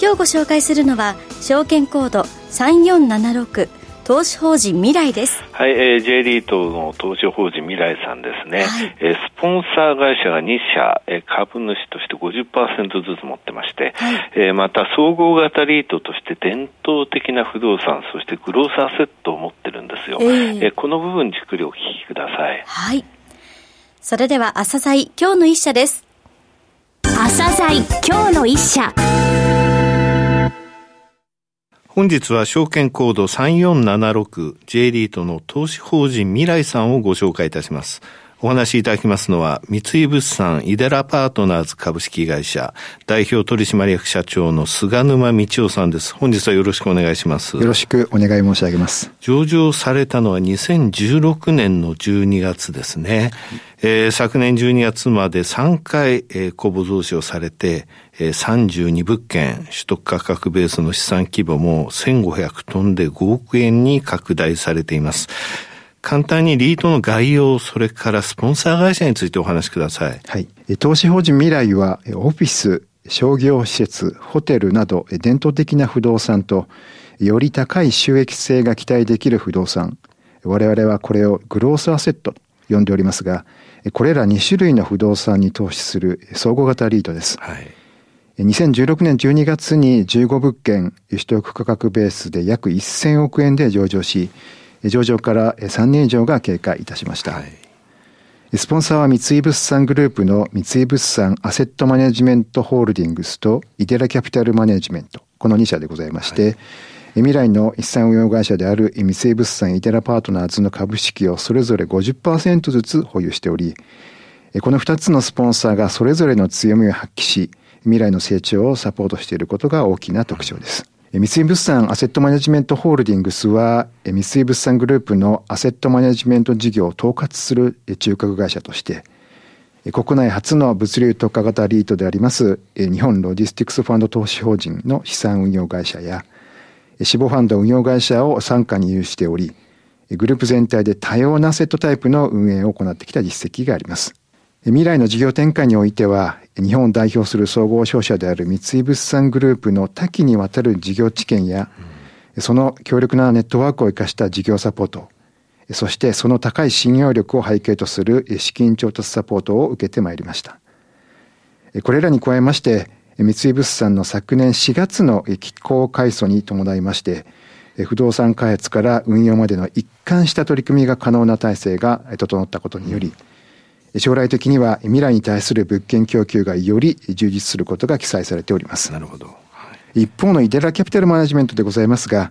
今日ご紹介するのは証券コード3476投資法人未来です。はい、えー、J リートの投資法人未来さんですね。はい、えー、スポンサー会社が2社、えー、株主として50%ずつ持ってまして、はい、えー、また総合型リートとして伝統的な不動産、そしてグロースアセットを持ってるんですよ。えー、えー、この部分じっくりお聞きください。はい。それでは朝鮮今日の一社です。朝鮮今日の一社。本日は証券コード 3476J リートの投資法人未来さんをご紹介いたします。お話しいただきますのは、三井物産イデラパートナーズ株式会社代表取締役社長の菅沼道夫さんです。本日はよろしくお願いします。よろしくお願い申し上げます。上場されたのは2016年の12月ですね。えー、昨年12月まで3回、えー、公募増資をされて、えー、32物件、取得価格ベースの資産規模も1500トンで5億円に拡大されています。簡単にリートの概要、それからスポンサー会社についてお話しください。はい。投資法人未来は、オフィス、商業施設、ホテルなど伝統的な不動産と、より高い収益性が期待できる不動産。我々はこれをグロースアセットと呼んでおりますが、これら2種類の不動産に投資する総合型リートです。はい。2016年12月に15物件取得価格ベースで約1000億円で上場し、上場から3年以上が経過いたしました。はい、スポンサーは三井物産グループの三井物産アセットマネジメントホールディングスとイデラキャピタルマネジメント、この2社でございまして、はい未来の一産運用会社である三井物産イデラパートナーズの株式をそれぞれ50%ずつ保有しており、この2つのスポンサーがそれぞれの強みを発揮し、未来の成長をサポートしていることが大きな特徴です。三井物産アセットマネジメントホールディングスは、三井物産グループのアセットマネジメント事業を統括する中核会社として、国内初の物流特化型リートであります日本ロジスティクスファンド投資法人の資産運用会社や、死亡ファンド運用会社を傘下に有しており、グループ全体で多様なアセットタイプの運営を行ってきた実績があります。未来の事業展開においては、日本を代表する総合商社である三井物産グループの多岐にわたる事業知見や、その強力なネットワークを生かした事業サポート、そしてその高い信用力を背景とする資金調達サポートを受けてまいりました。これらに加えまして、三井物産の昨年4月の機構改組に伴いまして、不動産開発から運用までの一貫した取り組みが可能な体制が整ったことにより、将来的には未来に対する物件供給がより充実することが記載されております。なるほど。はい、一方のイデラキャピタルマネジメントでございますが、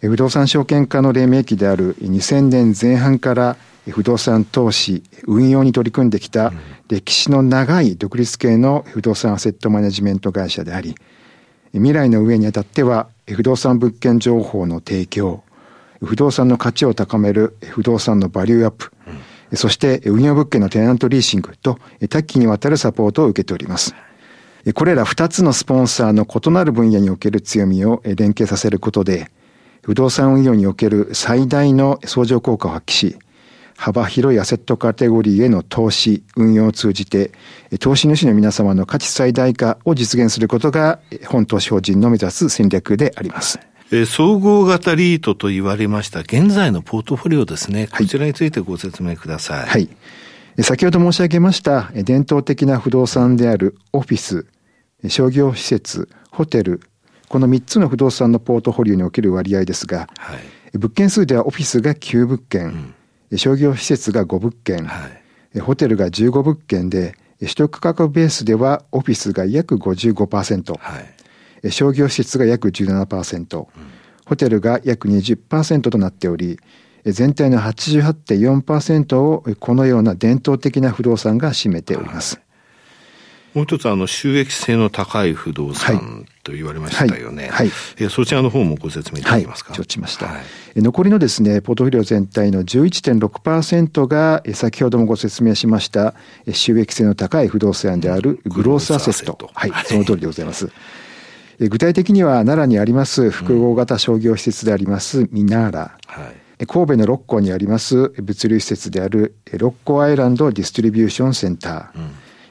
不動産証券化の黎明期である2000年前半から不動産投資、運用に取り組んできた歴史の長い独立系の不動産アセットマネジメント会社であり、未来の上にあたっては不動産物件情報の提供、不動産の価値を高める不動産のバリューアップ、うんそして運用物件のテナントリーシングと多岐にわたるサポートを受けております。これら2つのスポンサーの異なる分野における強みを連携させることで、不動産運用における最大の相乗効果を発揮し、幅広いアセットカテゴリーへの投資、運用を通じて、投資主の皆様の価値最大化を実現することが、本投資法人の目指す戦略であります。えー、総合型リートと言われました現在のポートフォリオですね。こちらについてご説明ください。はい。先ほど申し上げました伝統的な不動産であるオフィス、商業施設、ホテル、この3つの不動産のポートフォリオにおける割合ですが、はい、物件数ではオフィスが9物件、うん、商業施設が5物件、はい、ホテルが15物件で、取得価格ベースではオフィスが約55%、はい、商業施設が約17%、うん、ホテルが約20%となっており、全体の88.4%をこのような伝統的な不動産が占めております。もう一つ、あの、収益性の高い不動産と言われましたよね。はい。はい、えそちらの方もご説明いただけますか？はい、承知しました。はい、残りのですね、ポートフォリオ全体の11.6%が、先ほどもご説明しました、収益性の高い不動産であるグロースアセット。はい、その通りでございます。具体的には奈良にあります複合型商業施設でありますミナーラ、はい、神戸の六甲にあります物流施設である六甲アイランドディストリビューションセンター、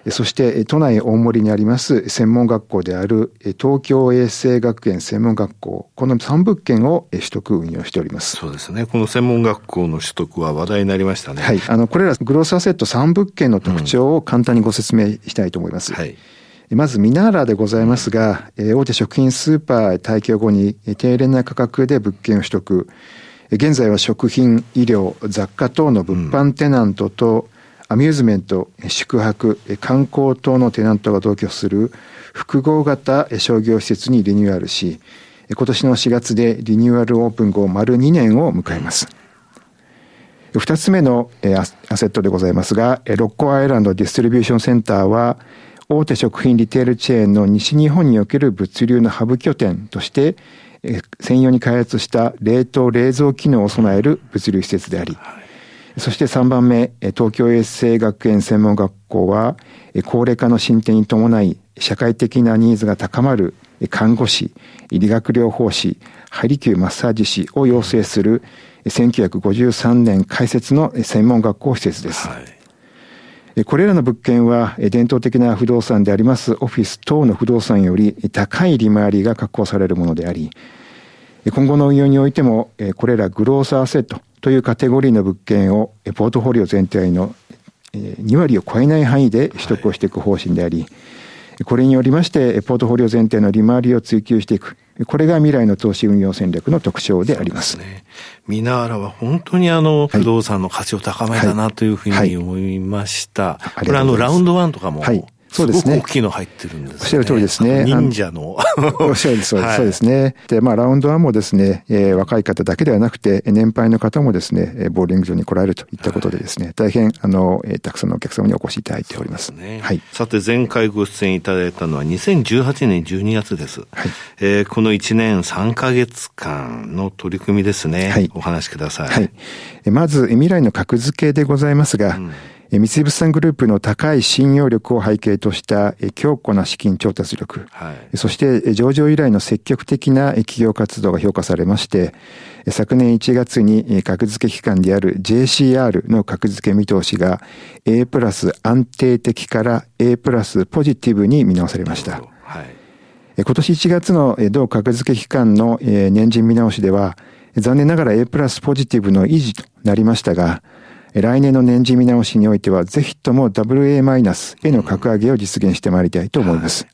うん、そして都内大森にあります専門学校である東京衛生学園専門学校。この3物件を取得運用しております。そうですね。この専門学校の取得は話題になりましたね。はい。あのこれらグロースアセット3物件の特徴を簡単にご説明したいと思います、うん、はいまずミナーラでございますが、大手食品スーパー退去後に低廉な価格で物件を取得。現在は食品、医療、雑貨等の物販テナントと、アミューズメント、宿泊、観光等のテナントが同居する複合型商業施設にリニューアルし、今年の4月でリニューアルオープン後丸2年を迎えます。二つ目のアセットでございますが、六甲アイランドディストリビューションセンターは、大手食品リテールチェーンの西日本における物流のハブ拠点として、専用に開発した冷凍冷蔵機能を備える物流施設であり、そして3番目、東京衛生学園専門学校は、高齢化の進展に伴い、社会的なニーズが高まる看護師、理学療法士、ハリキューマッサージ師を養成する1953年開設の専門学校施設です。はいこれらの物件は伝統的な不動産でありますオフィス等の不動産より高い利回りが確保されるものであり、今後の運用においても、これらグロースアセットというカテゴリーの物件をポートフォリオ全体の2割を超えない範囲で取得をしていく方針であり、これによりまして、ポートフォリオ全体の利回りを追求していく。これが未来の投資運用戦略の特徴であります。すね。ミナーラは本当にあの、不動産の価値を高めたなというふうに思いました。はいはい、これあの、ラウンドワンとかも、はいそうですね。大きいの入ってるんですね。おっしゃる通りですね。忍者の。おっしゃるです、そうですね。で、まあ、ラウンド1もですね、えー、若い方だけではなくて、年配の方もですね、ボーリング場に来られるといったことでですね、はい、大変、あの、えー、たくさんのお客様にお越しいただいております。ね、はい。さて、前回ご出演いただいたのは2018年12月です。はい。えー、この1年3ヶ月間の取り組みですね。はい。お話しください。はい。まず、未来の格付けでございますが、うん三井物産グループの高い信用力を背景とした強固な資金調達力、はい、そして上場以来の積極的な企業活動が評価されまして、昨年1月に格付け機関である JCR の格付け見通しが A プラス安定的から A プラスポジティブに見直されました。はい、今年1月の同格付け機関の年次見直しでは、残念ながら A プラスポジティブの維持となりましたが、来年の年次見直しにおいては、ぜひとも WA マイナスへの格上げを実現してまいりたいと思います。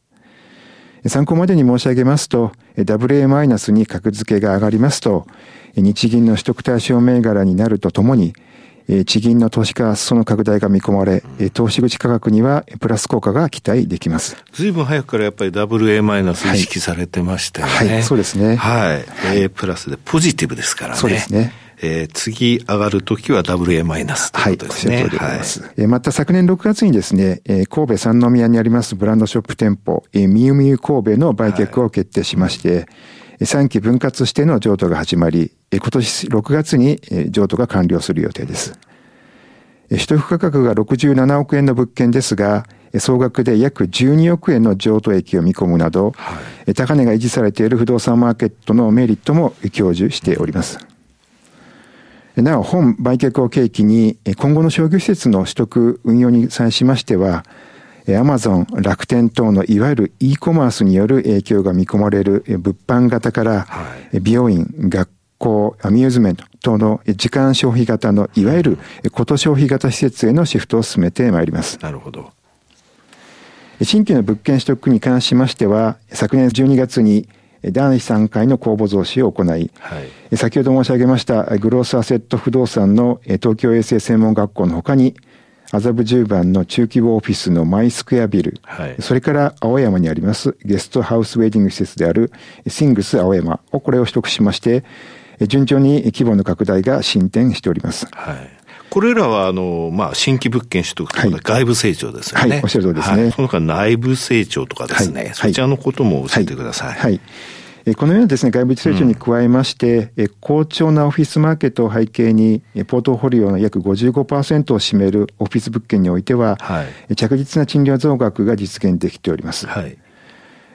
参考までに申し上げますと、WA マイナスに格付けが上がりますと、日銀の取得対象銘柄になるとともに、地銀の投資家その拡大が見込まれ、投資口価格にはプラス効果が期待できます。ずいぶん早くからやっぱり WA マイナス意識されてましたよね。はい、はい、そうですね。はい。A プラスでポジティブですからね。そうですね。えー、次上がるときは WA マイナスということですね。はい、ます。はい、また昨年6月にですね、えー、神戸三宮にありますブランドショップ店舗、えー、みゆみゆ神戸の売却を決定しまして、はい3期分割しての譲渡が始まり、今年6月に譲渡が完了する予定です。取得価格が67億円の物件ですが、総額で約12億円の譲渡益を見込むなど、はい、高値が維持されている不動産マーケットのメリットも享受しております。なお、本売却を契機に、今後の商業施設の取得運用に際しましては、アマゾン、楽天等のいわゆる e コマースによる影響が見込まれる物販型から、美容院、学校、アミューズメント等の時間消費型のいわゆること消費型施設へのシフトを進めてまいります。なるほど。新規の物件取得に関しましては、昨年12月に第3回の公募増資を行い、はい、先ほど申し上げましたグロースアセット不動産の東京衛生専門学校のほかに、麻布十番の中規模オフィスのマイスクエアビル、はい、それから青山にありますゲストハウスウェディング施設であるシングス青山をこれを取得しまして、順調に規模の拡大が進展しております。はい。これらは、あの、まあ、新規物件取得とか外部成長ですよね。はい、おっしゃる通りですね。その他内部成長とかですね、そちらのことも教えてください。はいこのようなですね、外部成長に加えまして、うん、好調なオフィスマーケットを背景に、ポートフォリオの約55%を占めるオフィス物件においては、はい、着実な賃料増額が実現できております。はい。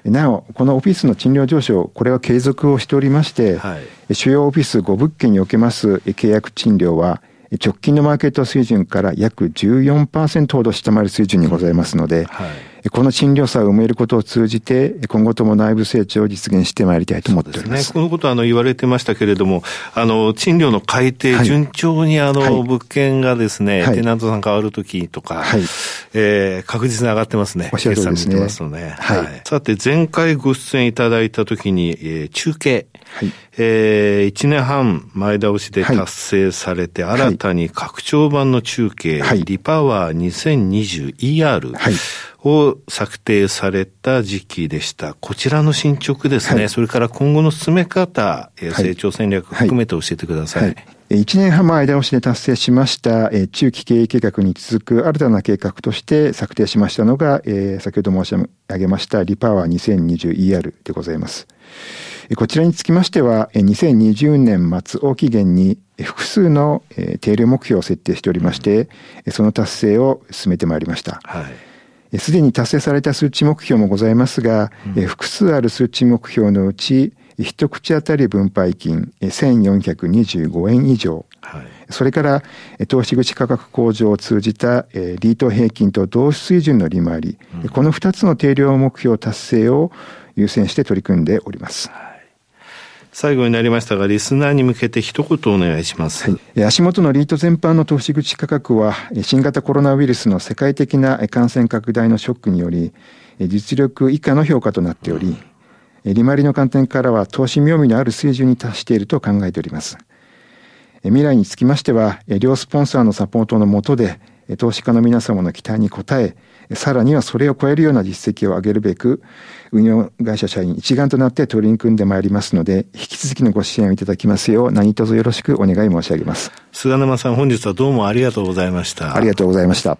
なお、このオフィスの賃料上昇、これは継続をしておりまして、はい、主要オフィス5物件におけます契約賃料は、直近のマーケット水準から約14%ほど下回る水準にございますので、はいこの賃料差を埋めることを通じて、今後とも内部成長を実現してまいりたいと思っております。すね、このことはあの言われてましたけれども、あの、賃料の改定、順調にあの、はい、物件がですね、はい、テナントさん変わるときとか、はい、えー、確実に上がってますね。おっしゃる通りですね。ますので、はい。さて、前回ご出演いただいたときに、えー、中継、はい、えー、1年半前倒しで達成されて、新たに拡張版の中継、はい、リパワー 2020ER、はいを策定された時期でした。こちらの進捗ですね、はい、それから今後の進め方、成長戦略含めて教えてください。はいはい1年半前倒しで達成しました中期経営計画に続く新たな計画として策定しましたのが、先ほど申し上げましたリパワー 2020ER でございます。こちらにつきましては、2020年末を期限に複数の定量目標を設定しておりまして、その達成を進めてまいりました。はいすでに達成された数値目標もございますが、うん、複数ある数値目標のうち、一口当たり分配金1425円以上、はい、それから投資口価格向上を通じたリート平均と同水準の利回り、うん、この2つの定量目標達成を優先して取り組んでおります。最後になりましたが、リスナーに向けて一言お願いします。はい、足元のリート全般の投資口価格は、新型コロナウイルスの世界的な感染拡大のショックにより、実力以下の評価となっており、利回りの観点からは投資妙味のある水準に達していると考えております。未来につきましては、両スポンサーのサポートのもとで、投資家の皆様の期待に応え、さらにはそれを超えるような実績を上げるべく、運用会社社員一丸となって取り組んでまいりますので、引き続きのご支援をいただきますよう、何卒よろしくお願い申し上げます。菅沼さん、本日はどうもありがとうございました。ありがとうございました。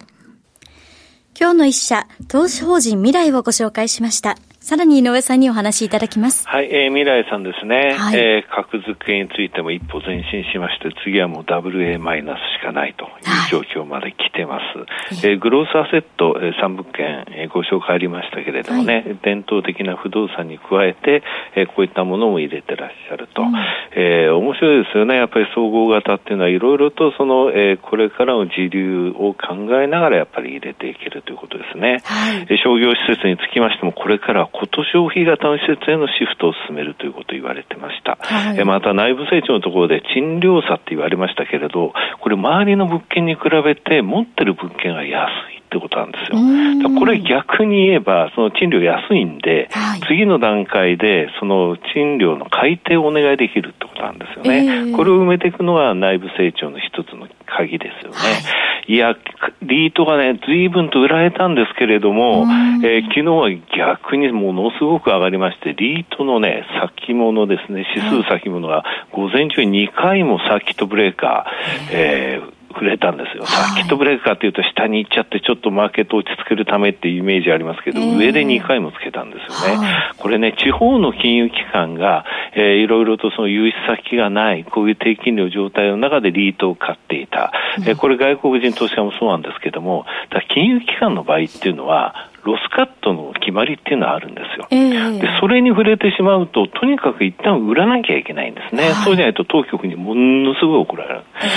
今日の一社、投資法人未来をご紹介しました。さらに井上さんにお話しいただきます。はい、えー、未来さんですね。はい、えー、格付けについても一歩前進しまして、次はもう WA マイナスしかないという状況まで来てます。はい、えー、グロースアセット、えー、3物件、えー、ご紹介ありましたけれどもね、はい、伝統的な不動産に加えて、えー、こういったものも入れてらっしゃると。うん、えー、面白いですよね。やっぱり総合型っていうのはいろいろとその、えー、これからの時流を考えながらやっぱり入れていけるということですね。はい、商業施設につきましても、これからこと消費型の施設へのシフトを進めるということを言われてました。はい、また内部成長のところで賃料差って言われましたけれど、これ周りの物件に比べて持ってる物件が安い。ってことなんですよ。これ逆に言えば、その賃料安いんで、はい、次の段階でその賃料の改定をお願いできるってことなんですよね。えー、これを埋めていくのが内部成長の一つの鍵ですよね。はい、いや、リートがね、随分と売られたんですけれども、えー、昨日は逆にものすごく上がりまして、リートのね、先物ですね、指数先物が午前中に2回もサーキットブレーカー、えー触れたんですよ。サーキットブレーカーっていうと下に行っちゃってちょっとマーケット落ち着けるためっていうイメージありますけど、えー、上で2回もつけたんですよね。これね、地方の金融機関が、えー、いろいろとその融資先がない、こういう低金利の状態の中でリートを買っていた。えー、これ外国人投資家もそうなんですけども、金融機関の場合っていうのは、ロスカットの決まりっていうのはあるんですよ。えー、でそれに触れてしまうと、とにかく一旦売らなきゃいけないんですね。はい、そうじゃないと当局にものすごい怒られる。え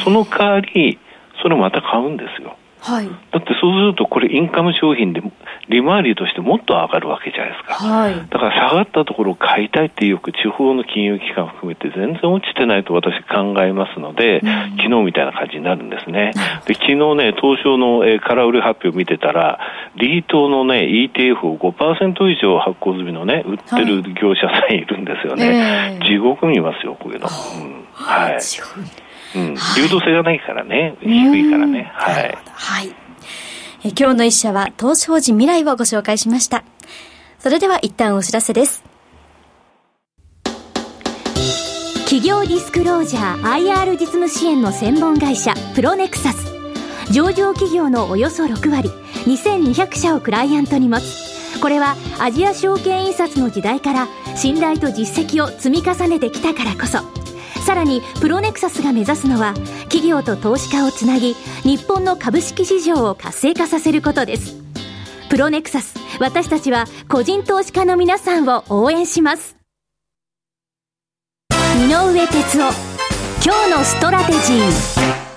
ー、その代わり、それをまた買うんですよ。はい、だってそうするとこれインカム商品で利回りとしてもっと上がるわけじゃないですか、はい、だから下がったところを買いたいっていうよく地方の金融機関含めて全然落ちてないと私考えますので、うん、昨日みたいな感じになるんですね、で昨日ね東証の、えー、空売り発表を見てたらリートのね ETF を5%以上発行済みのね売ってる業者さんいるんですよね、はい、地獄見ますよこういうの、うん、はいうん、流動性がないからね、低いからね。はい。はい。え今日の一社は、投資法人未来をご紹介しました。それでは一旦お知らせです。企企業ディスクロージャー IR 実務支援の専門会社プロネクサス上場企業のおよそ6割2200社をクライアントに持つこれはアジア証券印刷の時代から信頼と実績を積み重ねてきたからこそさらにプロネクサスが目指すのは企業と投資家をつなぎ日本の株式市場を活性化させることです。プロネクサス私たちは個人投資家の皆さんを応援します。井上哲夫今日のストラテジー。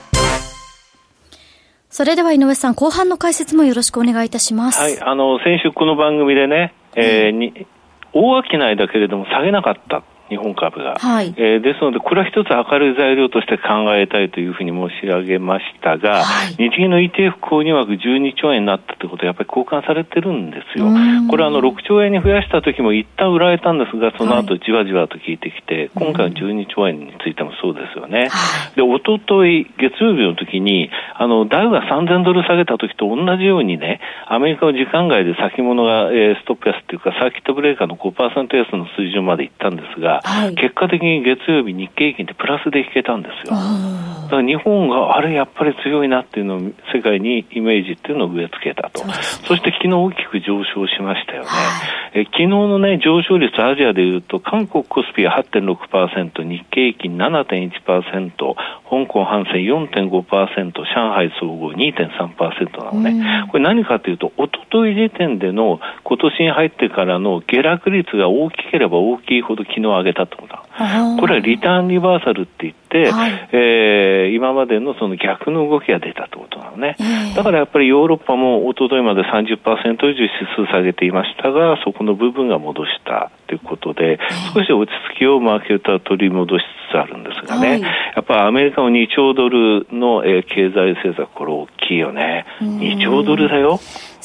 それでは井上さん、後半の解説もよろしくお願いいたします。はい、あの、先週この番組でね、えー、に、大商いだけれども下げなかった日本株が。はい、えー、ですので、これは一つ明るい材料として考えたいというふうに申し上げましたが、はい、日銀の ETF 購入額12兆円になったということはやっぱり交換されてるんですよ。これはあの6兆円に増やした時も一旦売られたんですが、その後じわじわと効いてきて、はい、今回の12兆円についてもそうですよね。で、おととい月曜日の時に、あの、ダウが3000ドル下げた時と同じようにね、アメリカの時間外で先物が、えー、ストップ安っていうか、サーキットブレーカーの5%安の水準までいったんですが、結果的的に月曜日日経平均ってプラスで引けたんですよ。だから日本があれやっぱり強いなっていうのを世界にイメージっていうのを植え付けたと。そして昨日大きく上昇しましたよね。え昨日のね、上昇率アジアでいうと、韓国コスピは8.6%、日経平均7.1%、香港反戦4.5%、上海総合2.3%なのね。これ何かというと、おととい時点での今年に入ってからの下落率が大きければ大きいほど昨日上げたってことだ。これはリターンリバーサルって言って、はい、えー、今までのその逆の動きが出たってことなのね。えー、だからやっぱりヨーロッパも一昨日まで30%以上指数下げていましたが、そこの部分が戻したということで、少し落ち着きをマーケットは取り戻しつつあるんですがね、はい、やっぱアメリカの2兆ドルの、えー、経済政策、これ大きいよね。2兆ドルだよ。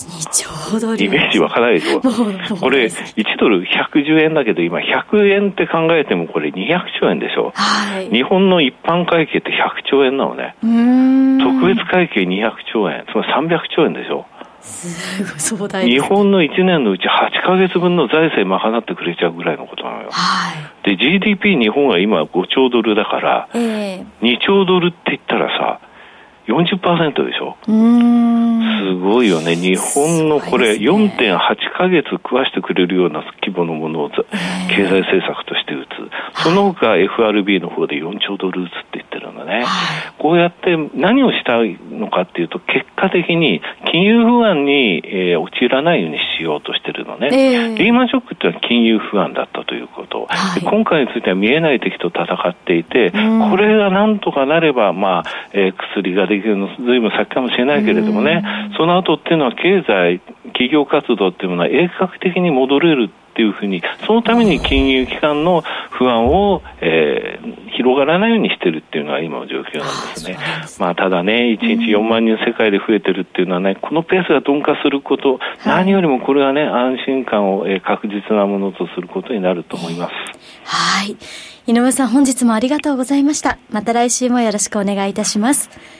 2兆ドル。イメージわからないでしょ。これ、1ドル110円だけど、今100円って考えてもこれ200兆円でしょ。はい、日本の一般会計って100兆円なのね。特別会計200兆円、つまり300兆円でしょ。すごい壮大日本の1年のうち8か月分の財政賄ってくれちゃうぐらいのことなのよ。はい、で、GDP 日本は今5兆ドルだから、えー、2兆ドルって言ったらさ、40%でしょすごいよね。日本のこれ、4.8ヶ月食わしてくれるような規模のものを経済政策として打つ。その他 FRB の方で4兆ドル打つって言ってるのね。こうやって何をしたいのかっていうと、結果的に金融不安に、えー、陥らないようにしようとしてるのね。リーマンショックってのは金融不安だったということ。今回については見えない敵と戦っていて、これがなんとかなれば、まあ、えー、薬ができるの、ずいぶん先かもしれないけれどもね、その後っていうのは経済、企業活動っていうものは鋭角的に戻れるっていうふうに、そのために金融機関の不安を、えー、広がらないようにしてるっていうのが今の状況なんですね。まあ、ただね、1日4万人世界で増えてるっていうのはね、このペースが鈍化すること、何よりもこれはね、安心感を、えー、確実なものとすることになると思います。はい。井上さん、本日もありがとうございました。また来週もよろしくお願いいたします。